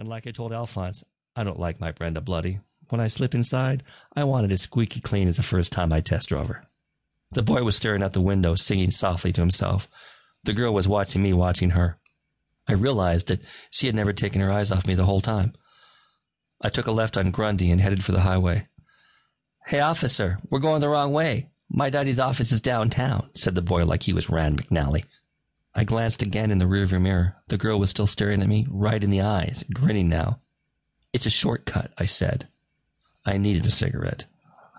And like I told Alphonse, I don't like my Brenda bloody. When I slip inside, I want it as squeaky clean as the first time I test drove her. The boy was staring out the window, singing softly to himself. The girl was watching me, watching her. I realized that she had never taken her eyes off me the whole time. I took a left on Grundy and headed for the highway. Hey, officer, we're going the wrong way. My daddy's office is downtown, said the boy like he was Rand McNally. I glanced again in the rearview mirror. The girl was still staring at me, right in the eyes, grinning now. It's a shortcut, I said. I needed a cigarette.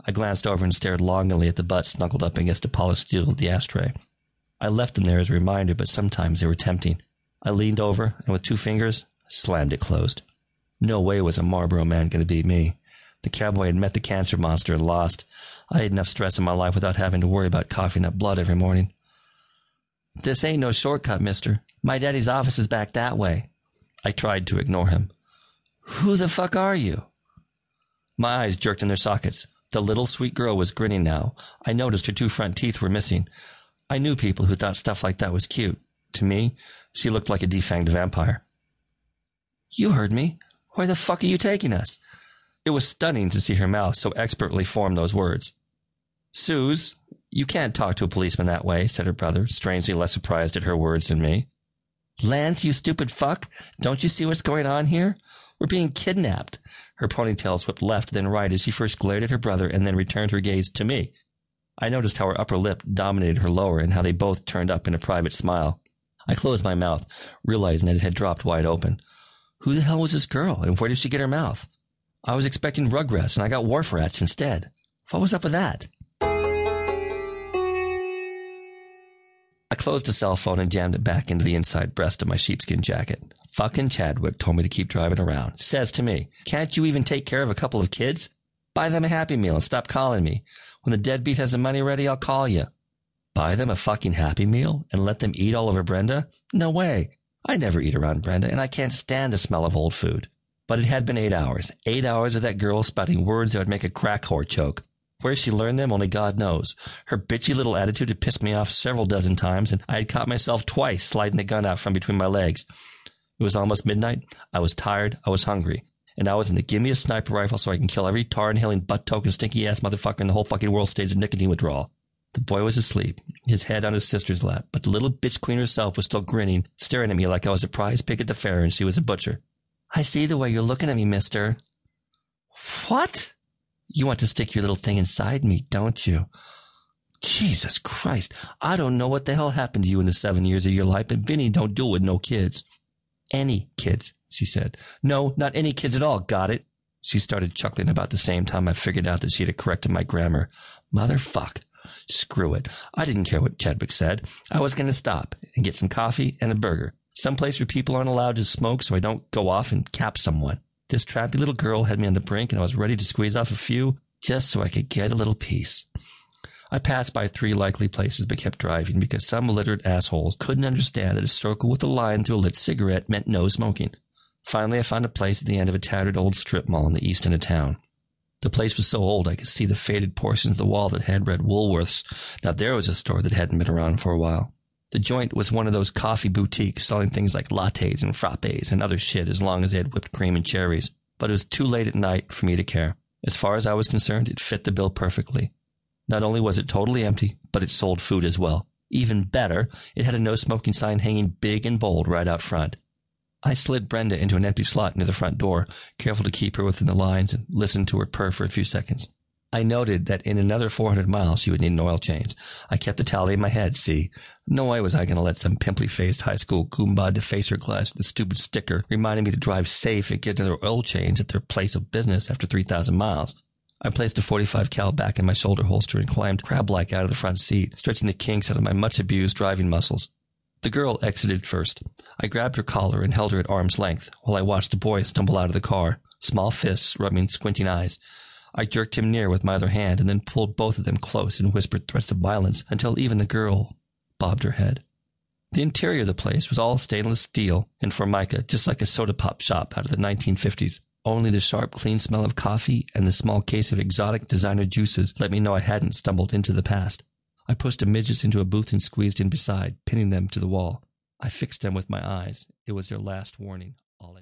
I glanced over and stared longingly at the butt snuggled up against the polished steel of the ashtray. I left them there as a reminder, but sometimes they were tempting. I leaned over and with two fingers slammed it closed. No way was a Marlboro man going to beat me. The cowboy had met the cancer monster and lost. I had enough stress in my life without having to worry about coughing up blood every morning. This ain't no shortcut, mister. My daddy's office is back that way. I tried to ignore him. Who the fuck are you? My eyes jerked in their sockets. The little sweet girl was grinning now. I noticed her two front teeth were missing. I knew people who thought stuff like that was cute. To me, she looked like a defanged vampire. You heard me. Where the fuck are you taking us? It was stunning to see her mouth so expertly form those words. Suze, you can't talk to a policeman that way, said her brother, strangely less surprised at her words than me. Lance, you stupid fuck. Don't you see what's going on here? We're being kidnapped. Her ponytail swept left, then right as she first glared at her brother and then returned her gaze to me. I noticed how her upper lip dominated her lower and how they both turned up in a private smile. I closed my mouth, realizing that it had dropped wide open. Who the hell was this girl, and where did she get her mouth? I was expecting rugrats, and I got wharf rats instead. What was up with that? Closed the cell phone and jammed it back into the inside breast of my sheepskin jacket. Fucking Chadwick told me to keep driving around. Says to me, can't you even take care of a couple of kids? Buy them a Happy Meal and stop calling me. When the deadbeat has the money ready, I'll call you. Buy them a fucking Happy Meal and let them eat all over Brenda? No way. I never eat around Brenda, and I can't stand the smell of old food. But it had been eight hours. Eight hours of that girl spouting words that would make a crack whore choke. Where she learned them, only God knows. Her bitchy little attitude had pissed me off several dozen times, and I had caught myself twice sliding the gun out from between my legs. It was almost midnight. I was tired. I was hungry. And I was in the give me a sniper rifle so I can kill every tar inhaling butt token stinky ass motherfucker in the whole fucking world stage of nicotine withdrawal. The boy was asleep, his head on his sister's lap, but the little bitch queen herself was still grinning, staring at me like I was a prize pig at the fair and she was a butcher. I see the way you're looking at me, mister. What? You want to stick your little thing inside me, don't you? Jesus Christ. I don't know what the hell happened to you in the seven years of your life, but Vinny don't do it with no kids. Any kids, she said. No, not any kids at all. Got it? She started chuckling about the same time I figured out that she had corrected my grammar. Motherfuck. Screw it. I didn't care what Chadwick said. I was going to stop and get some coffee and a burger. Someplace where people aren't allowed to smoke so I don't go off and cap someone. This trappy little girl had me on the brink and I was ready to squeeze off a few just so I could get a little peace. I passed by three likely places but kept driving because some illiterate assholes couldn't understand that a circle with a line through a lit cigarette meant no smoking. Finally, I found a place at the end of a tattered old strip mall in the east end of town. The place was so old I could see the faded portions of the wall that had read Woolworths. Now there was a store that hadn't been around for a while. The joint was one of those coffee boutiques selling things like lattes and frappes and other shit as long as they had whipped cream and cherries. But it was too late at night for me to care. As far as I was concerned, it fit the bill perfectly. Not only was it totally empty, but it sold food as well. Even better, it had a no smoking sign hanging big and bold right out front. I slid Brenda into an empty slot near the front door, careful to keep her within the lines, and listened to her purr for a few seconds. I noted that in another 400 miles she would need an oil change. I kept the tally in my head, see. No way was I going to let some pimply-faced high school goomba deface her glass with a stupid sticker reminding me to drive safe and get another oil change at their place of business after 3,000 miles. I placed a 45 cal back in my shoulder holster and climbed crab-like out of the front seat, stretching the kinks out of my much-abused driving muscles. The girl exited first. I grabbed her collar and held her at arm's length while I watched the boy stumble out of the car, small fists rubbing squinting eyes. I jerked him near with my other hand and then pulled both of them close and whispered threats of violence until even the girl bobbed her head. The interior of the place was all stainless steel and formica, just like a soda pop shop out of the 1950s. Only the sharp, clean smell of coffee and the small case of exotic designer juices let me know I hadn't stumbled into the past. I pushed the midgets into a booth and squeezed in beside, pinning them to the wall. I fixed them with my eyes. It was their last warning. All I